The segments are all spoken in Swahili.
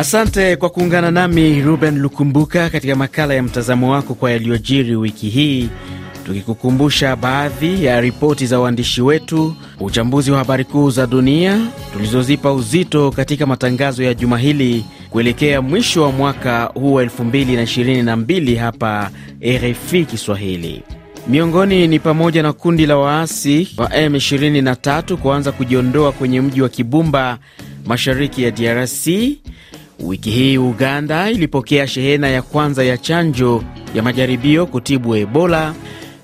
Asante kwa kuungana nami Ruben Lukumbuka katika makala ya mtazamo wako kwa yaliyojiri wiki hii, tukikukumbusha baadhi ya ripoti za waandishi wetu, uchambuzi wa habari kuu za dunia tulizozipa uzito katika matangazo ya juma hili kuelekea mwisho wa mwaka huu wa 2022 hapa RFI Kiswahili. Miongoni ni pamoja na kundi la waasi wa M23 kuanza kujiondoa kwenye mji wa Kibumba mashariki ya DRC. Wiki hii Uganda ilipokea shehena ya kwanza ya chanjo ya majaribio kutibu Ebola,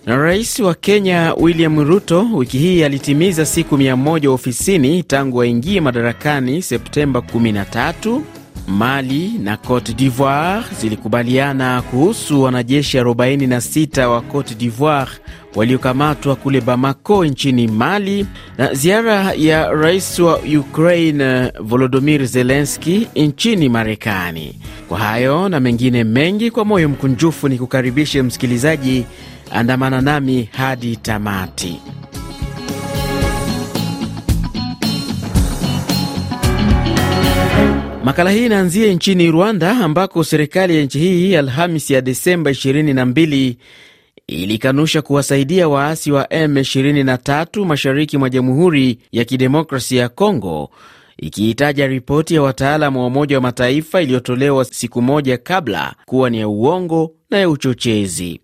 na rais wa Kenya William Ruto wiki hii alitimiza siku 100 ofisini tangu aingie madarakani Septemba 13. Mali na Cote d'Ivoire zilikubaliana kuhusu wanajeshi 46 wa Cote d'Ivoire waliokamatwa kule Bamako nchini Mali, na ziara ya rais wa Ukraine Volodymyr Zelensky nchini Marekani. Kwa hayo na mengine mengi, kwa moyo mkunjufu ni kukaribishe msikilizaji, andamana nami hadi tamati. Makala hii inaanzia nchini Rwanda ambako serikali ya nchi hii Alhamis ya Desemba 22 ilikanusha kuwasaidia waasi wa M23 mashariki mwa Jamhuri ya Kidemokrasia ya Kongo, ikiitaja ripoti ya wataalamu wa Umoja wa Mataifa iliyotolewa siku moja kabla kuwa ni ya uongo na ya uchochezi.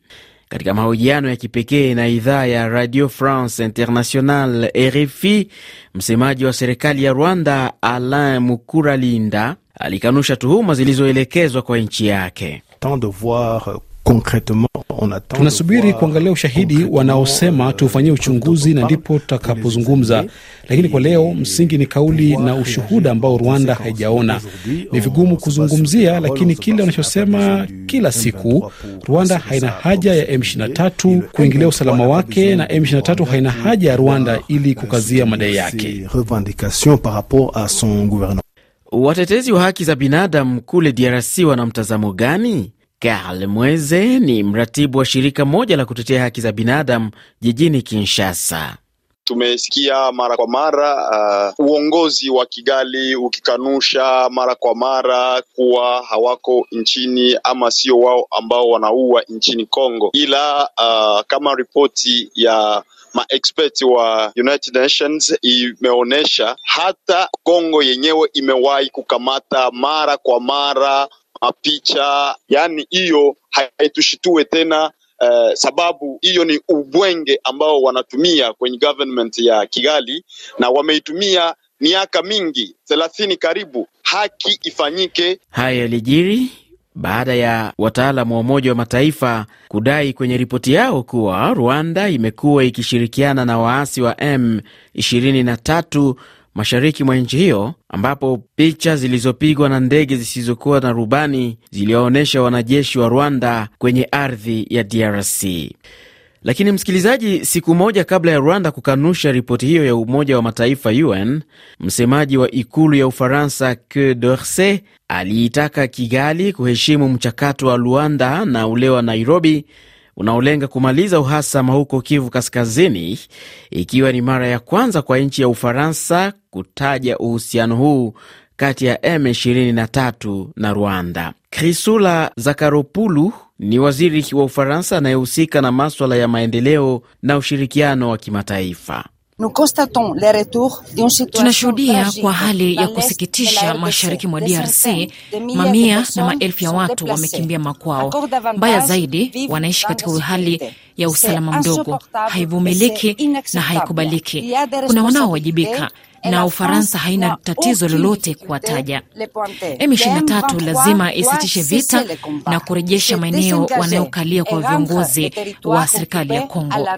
Katika mahojiano ya kipekee na idhaa ya Radio France International RFI, msemaji wa serikali ya Rwanda Alain Mukuralinda alikanusha tuhuma zilizoelekezwa kwa nchi yake. Tunasubiri kuangalia ushahidi wanaosema tufanyie uchunguzi na ndipo tutakapozungumza, lakini kwa leo msingi ni kauli na ushuhuda ambao Rwanda haijaona. Ni vigumu kuzungumzia, lakini kile wanachosema kila siku, Rwanda haina haja ya M23 kuingilia usalama wake na M23 haina haja ya Rwanda ili kukazia madai yake. Watetezi wa haki za binadamu kule DRC wana mtazamo gani? Karl Mweze ni mratibu wa shirika moja la kutetea haki za binadamu jijini Kinshasa. Tumesikia mara kwa mara uh, uongozi wa Kigali ukikanusha mara kwa mara kuwa hawako nchini ama sio wao ambao wanaua nchini Kongo, ila uh, kama ripoti ya maexpert wa United Nations imeonyesha hata Kongo yenyewe imewahi kukamata mara kwa mara mapicha, yani hiyo haitushitue tena. Uh, sababu hiyo ni ubwenge ambao wanatumia kwenye government ya Kigali na wameitumia miaka mingi thelathini karibu. Haki ifanyike. Haya yalijiri baada ya wataalamu wa Umoja wa Mataifa kudai kwenye ripoti yao kuwa Rwanda imekuwa ikishirikiana na waasi wa M23 mashariki mwa nchi hiyo, ambapo picha zilizopigwa na ndege zisizokuwa na rubani ziliwaonyesha wanajeshi wa Rwanda kwenye ardhi ya DRC. Lakini msikilizaji, siku moja kabla ya Rwanda kukanusha ripoti hiyo ya Umoja wa Mataifa UN, msemaji wa ikulu ya Ufaransa Que d'Orsay aliitaka Kigali kuheshimu mchakato wa Luanda na ule wa Nairobi unaolenga kumaliza uhasama huko Kivu Kaskazini, ikiwa ni mara ya kwanza kwa nchi ya Ufaransa kutaja uhusiano huu kati ya M23 na Rwanda. Krisula Zakaropulu ni waziri wa Ufaransa anayehusika na maswala ya maendeleo na ushirikiano wa kimataifa. Tunashuhudia kwa hali ya kusikitisha mashariki mwa DRC, mamia na maelfu ya watu wamekimbia makwao. Mbaya zaidi, wanaishi katika hali ya usalama mdogo, haivumiliki na haikubaliki. Kuna wanaowajibika na Ufaransa haina tatizo lolote kuwataja. M23 lazima isitishe vita na kurejesha maeneo wanayokalia kwa viongozi wa serikali ya Kongo.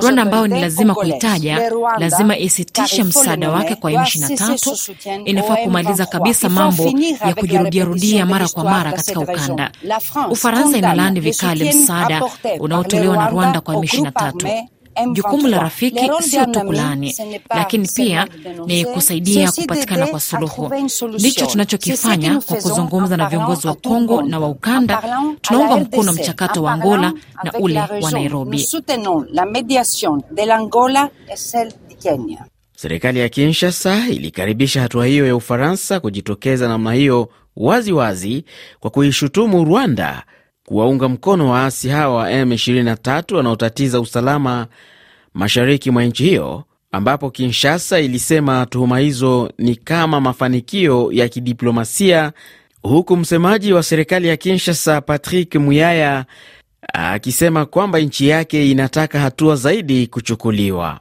Rwanda ambayo ni lazima kuitaja, lazima isitishe msaada wake kwa M23. Inafaa kumaliza kabisa mambo ya kujirudiarudia mara kwa mara katika ukanda. Ufaransa inalaani vikali msaada unaotolewa na Rwanda kwa M23. Jukumu la rafiki sio tu kulaani, lakini pia ni kusaidia kupatikana kwa suluhu. Ndicho tunachokifanya kwa kuzungumza na viongozi wa Kongo na wa ukanda. Tunaunga mkono mchakato wa Angola na ule wa Nairobi. Serikali ya Kinshasa ilikaribisha hatua hiyo ya Ufaransa kujitokeza namna hiyo waziwazi wazi kwa kuishutumu Rwanda kuwaunga mkono waasi hawa wa M23 wanaotatiza usalama mashariki mwa nchi hiyo, ambapo Kinshasa ilisema tuhuma hizo ni kama mafanikio ya kidiplomasia, huku msemaji wa serikali ya Kinshasa Patrick Muyaya akisema kwamba nchi yake inataka hatua zaidi kuchukuliwa.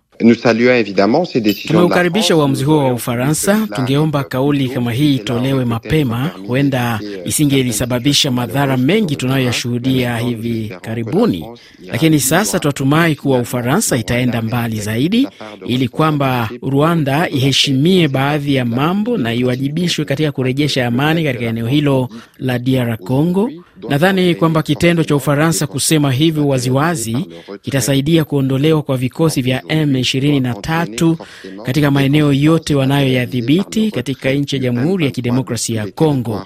Tumeukaribisha uamuzi huo wa Ufaransa. Tungeomba kauli kama hii itolewe mapema, huenda isingelisababisha madhara mengi tunayoyashuhudia hivi karibuni, lakini sasa twatumai kuwa Ufaransa itaenda mbali zaidi, ili kwamba Rwanda iheshimie baadhi ya mambo na iwajibishwe katika kurejesha amani katika eneo hilo la DR Congo. Nadhani kwamba kitendo cha Ufaransa kusema hivyo waziwazi kitasaidia kuondolewa kwa vikosi vya M23 katika maeneo yote wanayoyadhibiti katika nchi ya Jamhuri ya Kidemokrasia ya Kongo.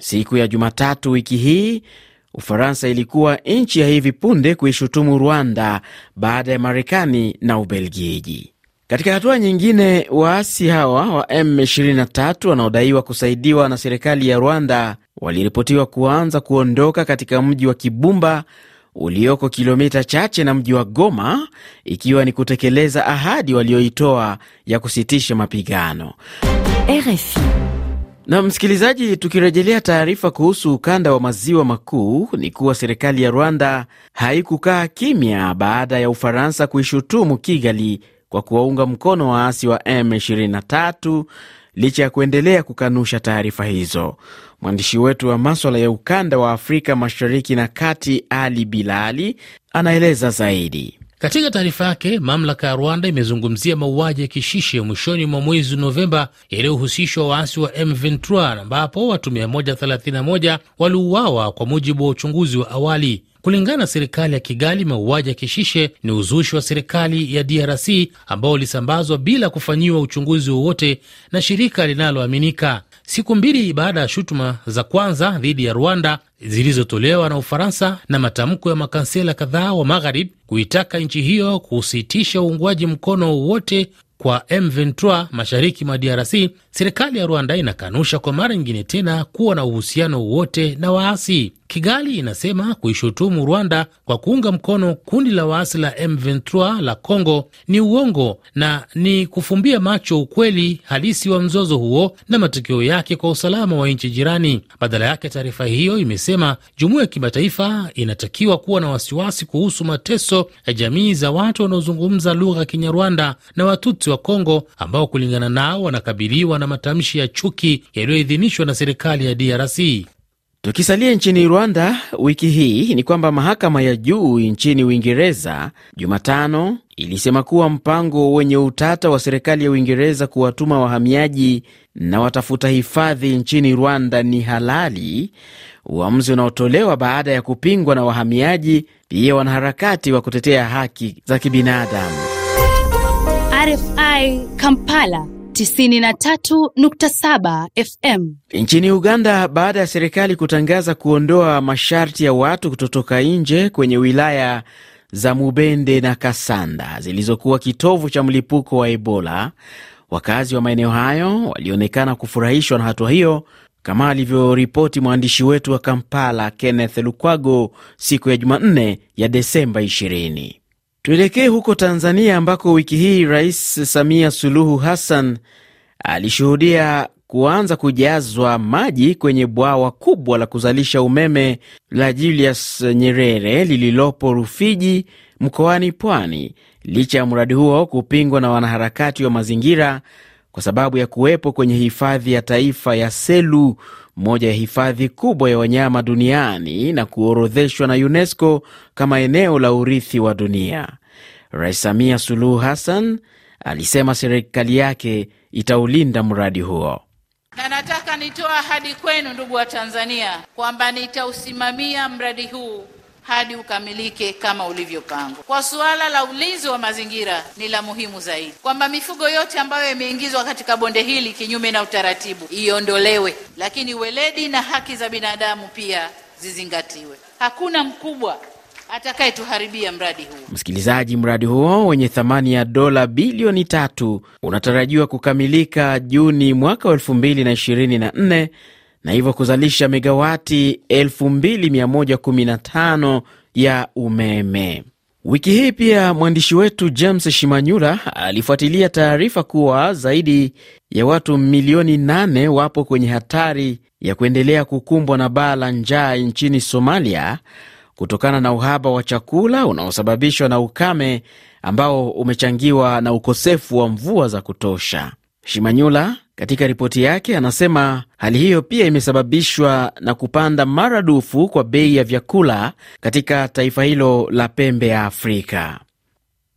Siku ya Jumatatu wiki hii Ufaransa ilikuwa nchi ya hivi punde kuishutumu Rwanda baada ya Marekani na Ubelgiji. Katika hatua nyingine, waasi hawa wa M23 wanaodaiwa kusaidiwa na serikali ya Rwanda waliripotiwa kuanza kuondoka katika mji wa Kibumba ulioko kilomita chache na mji wa Goma, ikiwa ni kutekeleza ahadi walioitoa ya kusitisha mapigano. RFI. Na msikilizaji, tukirejelea taarifa kuhusu ukanda wa maziwa makuu, ni kuwa serikali ya Rwanda haikukaa kimya baada ya Ufaransa kuishutumu Kigali kwa kuwaunga mkono waasi wa M23 licha ya kuendelea kukanusha taarifa hizo. Mwandishi wetu wa maswala ya ukanda wa Afrika Mashariki na Kati, Ali Bilali, anaeleza zaidi. Katika taarifa yake, mamlaka ya Rwanda imezungumzia mauaji ya Kishishe mwishoni mwa mwezi Novemba yaliyohusishwa waasi wa M23 ambapo watu 131 waliuawa kwa mujibu wa uchunguzi wa awali. Kulingana na serikali ya Kigali, mauaji ya Kishishe ni uzushi wa serikali ya DRC ambao ulisambazwa bila kufanyiwa uchunguzi wowote na shirika linaloaminika. Siku mbili baada ya shutuma za kwanza dhidi ya Rwanda zilizotolewa na Ufaransa na matamko ya makansela kadhaa wa Magharibi kuitaka nchi hiyo kusitisha uungwaji mkono wowote kwa M23 mashariki mwa DRC, serikali ya Rwanda inakanusha kwa mara nyingine tena kuwa na uhusiano wowote na waasi. Kigali inasema kuishutumu Rwanda kwa kuunga mkono kundi la waasi la M23 la Congo ni uongo na ni kufumbia macho ukweli halisi wa mzozo huo na matokeo yake kwa usalama wa nchi jirani. Badala yake, taarifa hiyo imesema jumuiya ya kimataifa inatakiwa kuwa na wasiwasi kuhusu mateso ya jamii za watu wanaozungumza lugha ya Kinyarwanda na Watutsi wa Kongo ambao kulingana nao wanakabiliwa na matamshi ya chuki yaliyoidhinishwa na serikali ya DRC. Tukisalia nchini Rwanda, wiki hii ni kwamba mahakama ya juu nchini Uingereza Jumatano ilisema kuwa mpango wenye utata wa serikali ya Uingereza kuwatuma wahamiaji na watafuta hifadhi nchini Rwanda ni halali, uamuzi unaotolewa baada ya kupingwa na wahamiaji, pia wanaharakati wa kutetea haki za kibinadamu. RFI Kampala 93.7 FM. Nchini Uganda, baada ya serikali kutangaza kuondoa masharti ya watu kutotoka nje kwenye wilaya za Mubende na Kasanda zilizokuwa kitovu cha mlipuko wa Ebola, wakazi wa maeneo hayo walionekana kufurahishwa na hatua hiyo, kama alivyoripoti mwandishi wetu wa Kampala Kenneth Lukwago siku ya Jumanne ya Desemba 20. Tuelekee huko Tanzania ambako wiki hii Rais Samia Suluhu Hassan alishuhudia kuanza kujazwa maji kwenye bwawa kubwa la kuzalisha umeme la Julius Nyerere lililopo Rufiji mkoani Pwani, licha ya mradi huo kupingwa na wanaharakati wa mazingira kwa sababu ya kuwepo kwenye hifadhi ya taifa ya Selu, moja ya hifadhi kubwa ya wanyama duniani na kuorodheshwa na UNESCO kama eneo la urithi wa dunia. Rais Samia Suluhu Hassan alisema serikali yake itaulinda mradi huo. Na nataka nitoa ahadi kwenu ndugu wa Tanzania kwamba nitausimamia mradi huu hadi ukamilike kama ulivyopangwa. Kwa suala la ulinzi wa mazingira ni la muhimu zaidi, kwamba mifugo yote ambayo imeingizwa katika bonde hili kinyume na utaratibu iondolewe, lakini weledi na haki za binadamu pia zizingatiwe. Hakuna mkubwa atakayetuharibia mradi huo. Msikilizaji, mradi huo wenye thamani ya dola bilioni tatu unatarajiwa kukamilika Juni mwaka wa 2024 na hivyo kuzalisha megawati 2115 ya umeme. Wiki hii pia mwandishi wetu James Shimanyula alifuatilia taarifa kuwa zaidi ya watu milioni 8 wapo kwenye hatari ya kuendelea kukumbwa na baa la njaa nchini Somalia kutokana na uhaba wa chakula unaosababishwa na ukame ambao umechangiwa na ukosefu wa mvua za kutosha. Shimanyula katika ripoti yake anasema hali hiyo pia imesababishwa na kupanda maradufu kwa bei ya vyakula katika taifa hilo la pembe ya Afrika.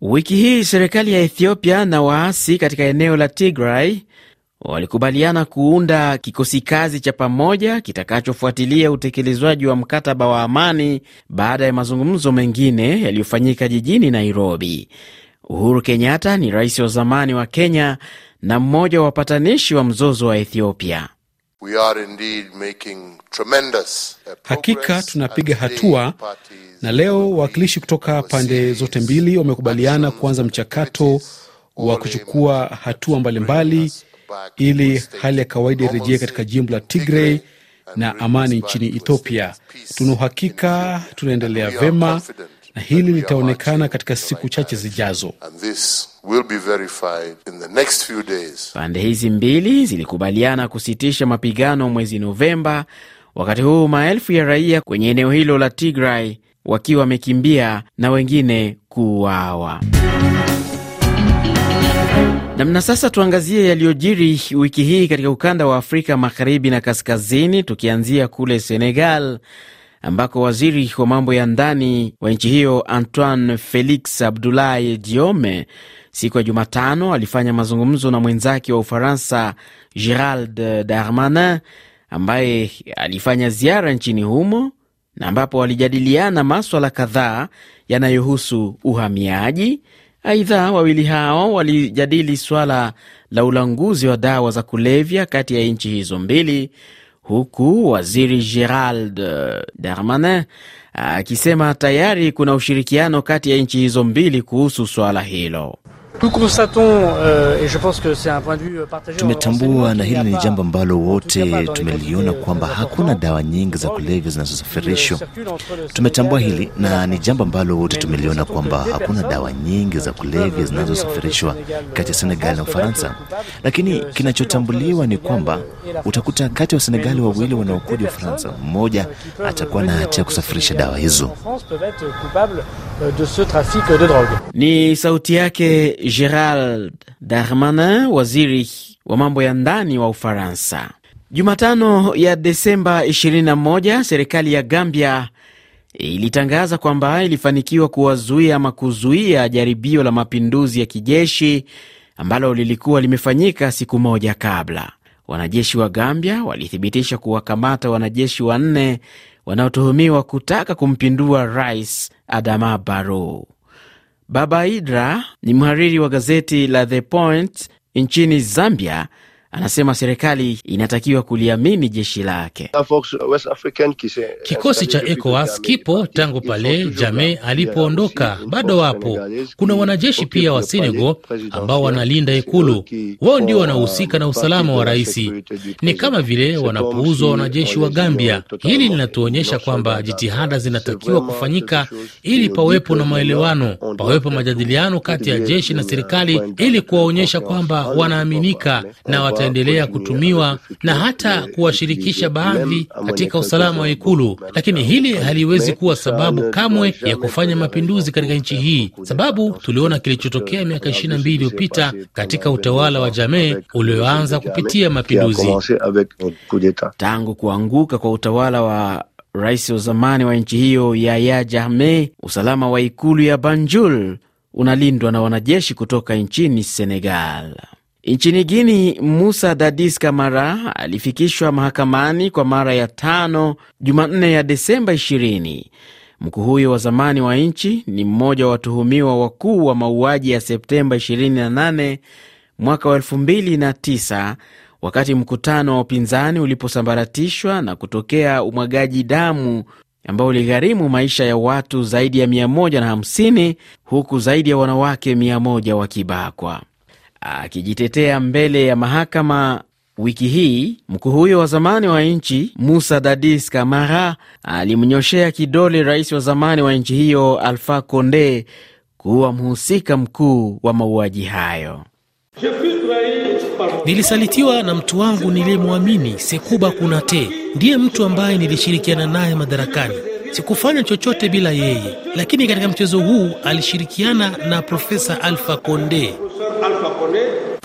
Wiki hii serikali ya Ethiopia na waasi katika eneo la Tigray walikubaliana kuunda kikosi kazi cha pamoja kitakachofuatilia utekelezwaji wa mkataba wa amani baada ya mazungumzo mengine yaliyofanyika jijini Nairobi. Uhuru Kenyatta ni rais wa zamani wa Kenya na mmoja wa wapatanishi wa mzozo wa Ethiopia. We are indeed making tremendous uh, Hakika tunapiga hatua na leo wawakilishi kutoka pande zote mbili wamekubaliana kuanza mchakato wa kuchukua hatua mbalimbali ili hali ya kawaida irejee katika jimbo la Tigray na amani nchini Ethiopia. Tuna uhakika tunaendelea vema na hili litaonekana katika siku chache zijazo. Pande hizi mbili zilikubaliana kusitisha mapigano mwezi Novemba, wakati huu maelfu ya raia kwenye eneo hilo la Tigray wakiwa wamekimbia na wengine kuuawa. Namna sasa, tuangazie yaliyojiri wiki hii katika ukanda wa Afrika magharibi na kaskazini, tukianzia kule Senegal ambako waziri wa mambo ya ndani wa nchi hiyo Antoine Felix Abdoulaye Diome siku ya Jumatano alifanya mazungumzo na mwenzake wa Ufaransa Gerald Darmanin ambaye alifanya ziara nchini humo na ambapo walijadiliana maswala kadhaa yanayohusu uhamiaji. Aidha, wawili hao walijadili swala la ulanguzi wa dawa za kulevya kati ya nchi hizo mbili, huku waziri Gerald Darmanin akisema tayari kuna ushirikiano kati ya nchi hizo mbili kuhusu swala hilo. Tumetambua na hili ni jambo ambalo wote tumeliona kwamba hakuna dawa nyingi za kulevya zinazosafirishwa. Tumetambua hili na ni jambo ambalo wote tumeliona kwamba hakuna dawa nyingi za kulevya zinazosafirishwa kati ya Senegali na Ufaransa, lakini kinachotambuliwa ni kwamba utakuta kati ya Wasenegali wawili wanaokuja Ufaransa, mmoja atakuwa na hatia ya kusafirisha dawa hizo. Ni sauti yake Gerald Darmanin, waziri wa mambo ya ndani wa Ufaransa. Jumatano ya Desemba 21 serikali ya Gambia ilitangaza kwamba ilifanikiwa kuwazuia ama kuzuia jaribio la mapinduzi ya kijeshi ambalo lilikuwa limefanyika siku moja kabla. Wanajeshi wa Gambia walithibitisha kuwakamata wanajeshi wanne wanaotuhumiwa kutaka kumpindua rais Adama Barrow. Baba Idra ni mhariri wa gazeti la The Point nchini Zambia. Anasema serikali inatakiwa kuliamini jeshi lake. Kikosi cha ECOWAS kipo tangu pale Jame alipoondoka, bado wapo. Kuna wanajeshi pia wa Senegal ambao wanalinda ikulu, wao ndio wanahusika na usalama wa rais. Ni kama vile wanapuuzwa wanajeshi wa Gambia. Hili linatuonyesha kwamba jitihada zinatakiwa kufanyika ili pawepo na maelewano, pawepo majadiliano kati ya jeshi na serikali ili kuwaonyesha kwamba wanaaminika na wata endelea kutumiwa na hata kuwashirikisha baadhi katika usalama wa ikulu, lakini hili haliwezi kuwa sababu kamwe ya kufanya mapinduzi katika nchi hii, sababu tuliona kilichotokea miaka 22 iliyopita katika utawala wa Jamee ulioanza kupitia mapinduzi. Tangu kuanguka kwa utawala wa rais wa zamani wa nchi hiyo Yaya Jammeh, usalama wa ikulu ya Banjul unalindwa na wanajeshi kutoka nchini Senegal. Nchini Guini, Musa Dadis Kamara alifikishwa mahakamani kwa mara ya tano Jumanne ya Desemba 20. Mkuu huyo wa zamani wa nchi ni mmoja wa watuhumiwa wakuu wa mauaji ya Septemba 28 mwaka wa 2009 wakati mkutano wa upinzani uliposambaratishwa na kutokea umwagaji damu ambao uligharimu maisha ya watu zaidi ya 150 huku zaidi ya wanawake 100 wakibakwa. Akijitetea mbele ya mahakama wiki hii, mkuu huyo wa zamani wa nchi Musa Dadis Kamara alimnyoshea kidole rais wa zamani wa nchi hiyo Alfa Conde kuwa mhusika mkuu wa mauaji hayo. Nilisalitiwa na mtu wangu niliyemwamini Sekuba Kunate, ndiye mtu ambaye nilishirikiana naye madarakani. Sikufanya chochote bila yeye, lakini katika mchezo huu alishirikiana na Profesa Alpha Konde.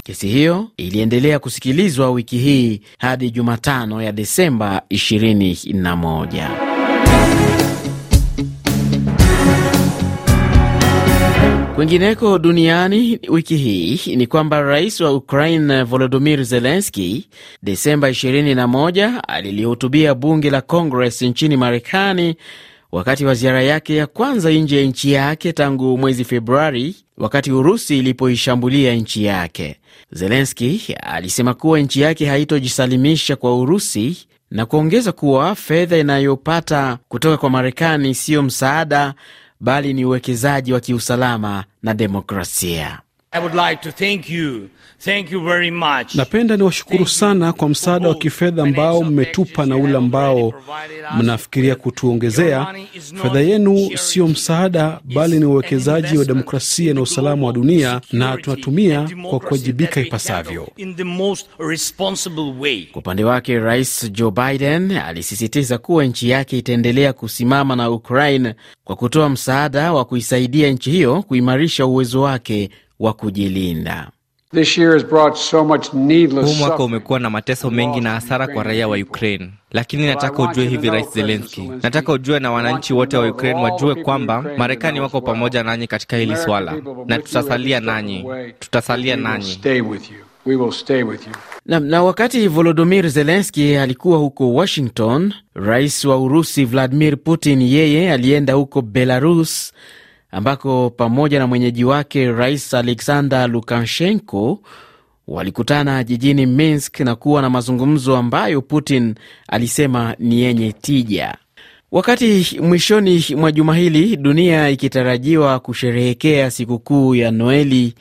Kesi hiyo iliendelea kusikilizwa wiki hii hadi Jumatano ya Desemba 21. Kwingineko duniani wiki hii ni kwamba rais wa Ukraine Volodymyr Zelensky Desemba 21 alilihutubia bunge la Congress nchini Marekani wakati wa ziara yake ya kwanza nje ya nchi yake tangu mwezi Februari, wakati Urusi ilipoishambulia nchi yake. Zelenski alisema kuwa nchi yake haitojisalimisha kwa Urusi na kuongeza kuwa fedha inayopata kutoka kwa Marekani siyo msaada bali ni uwekezaji wa kiusalama na demokrasia. I would like to thank you. Thank you very much. Napenda niwashukuru sana kwa msaada wa kifedha ambao mmetupa na ule ambao mnafikiria kutuongezea. Fedha yenu sio msaada, bali ni uwekezaji wa demokrasia na usalama wa dunia, na tunatumia kwa kuwajibika ipasavyo. Kwa upande wake, Rais Joe Biden alisisitiza kuwa nchi yake itaendelea kusimama na Ukraine kwa kutoa msaada wa kuisaidia nchi hiyo kuimarisha uwezo wake wa kujilinda. Huu mwaka umekuwa na mateso mengi na hasara kwa raia wa Ukraine, lakini nataka ujue hivi, Rais Zelenski, nataka ujue na wananchi wote wa Ukraine wajue kwamba Marekani wako pamoja nanyi katika hili swala, na tutasalia nanyi, tutasalia nanyi. Na, na wakati Volodymyr Zelensky alikuwa huko Washington, rais wa Urusi Vladimir Putin yeye alienda huko Belarus ambako pamoja na mwenyeji wake Rais Alexander Lukashenko walikutana jijini Minsk na kuwa na mazungumzo ambayo Putin alisema ni yenye tija. Wakati mwishoni mwa juma hili dunia ikitarajiwa kusherehekea sikukuu ya Noeli,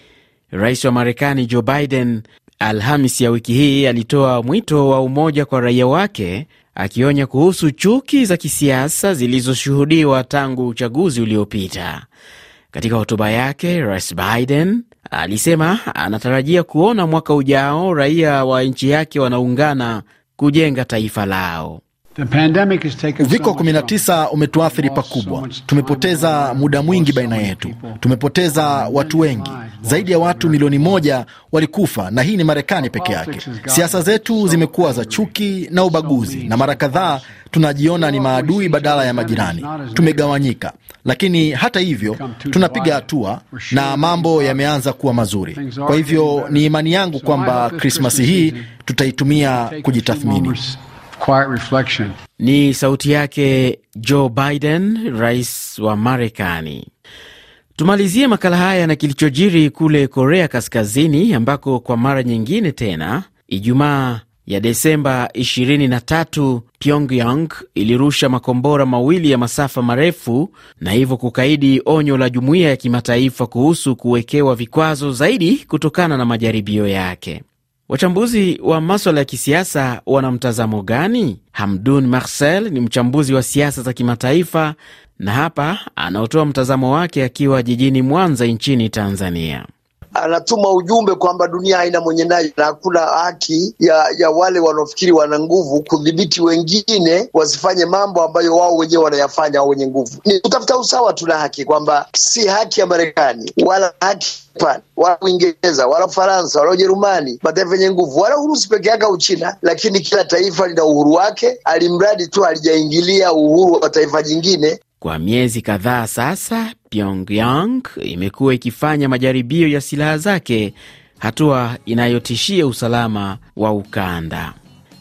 rais wa Marekani Joe Biden Alhamis ya wiki hii alitoa mwito wa umoja kwa raia wake akionya kuhusu chuki za kisiasa zilizoshuhudiwa tangu uchaguzi uliopita. Katika hotuba yake, Rais Biden alisema anatarajia kuona mwaka ujao raia wa nchi yake wanaungana kujenga taifa lao. Uviko 19 umetuathiri pakubwa. Tumepoteza muda mwingi baina yetu, tumepoteza watu wengi. Zaidi ya watu milioni moja walikufa, na hii ni Marekani peke yake. Siasa zetu zimekuwa za chuki na ubaguzi, na mara kadhaa tunajiona ni maadui badala ya majirani. Tumegawanyika, lakini hata hivyo tunapiga hatua na mambo yameanza kuwa mazuri. Kwa hivyo ni imani yangu kwamba Krismasi hii tutaitumia kujitathmini. Ni sauti yake Joe Biden, rais wa Marekani. Tumalizie makala haya na kilichojiri kule Korea Kaskazini, ambako kwa mara nyingine tena Ijumaa ya Desemba 23 Pyongyang ilirusha makombora mawili ya masafa marefu na hivyo kukaidi onyo la jumuiya ya kimataifa kuhusu kuwekewa vikwazo zaidi kutokana na majaribio yake. Wachambuzi wa maswala ya kisiasa wana mtazamo gani? Hamdun Marcel ni mchambuzi wa siasa za kimataifa na hapa anaotoa mtazamo wake akiwa jijini Mwanza nchini Tanzania. Anatuma ujumbe kwamba dunia haina mwenye nayo na hakuna haki ya, ya wale wanaofikiri wana nguvu kudhibiti wengine wasifanye mambo ambayo wao wenyewe wanayafanya, au wenye nguvu. Ni kutafuta usawa, tuna haki kwamba si haki ya Marekani wala haki Japan wala Uingereza wala Ufaransa wala Ujerumani, mataifa yenye nguvu, wala Urusi peke yake au China, lakini kila taifa lina uhuru wake, alimradi tu halijaingilia uhuru wa taifa jingine. Kwa miezi kadhaa sasa, Pyongyang imekuwa ikifanya majaribio ya silaha zake, hatua inayotishia usalama wa ukanda.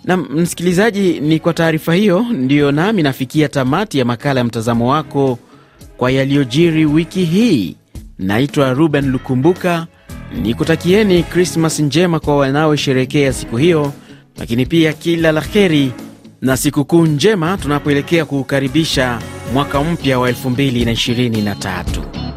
Na msikilizaji, ni kwa taarifa hiyo ndiyo nami nafikia tamati ya makala ya mtazamo wako kwa yaliyojiri wiki hii. Naitwa Ruben Lukumbuka, nikutakieni Krismas njema kwa wanaosherekea siku hiyo, lakini pia kila la heri na sikukuu njema tunapoelekea kuukaribisha mwaka mpya wa 2023.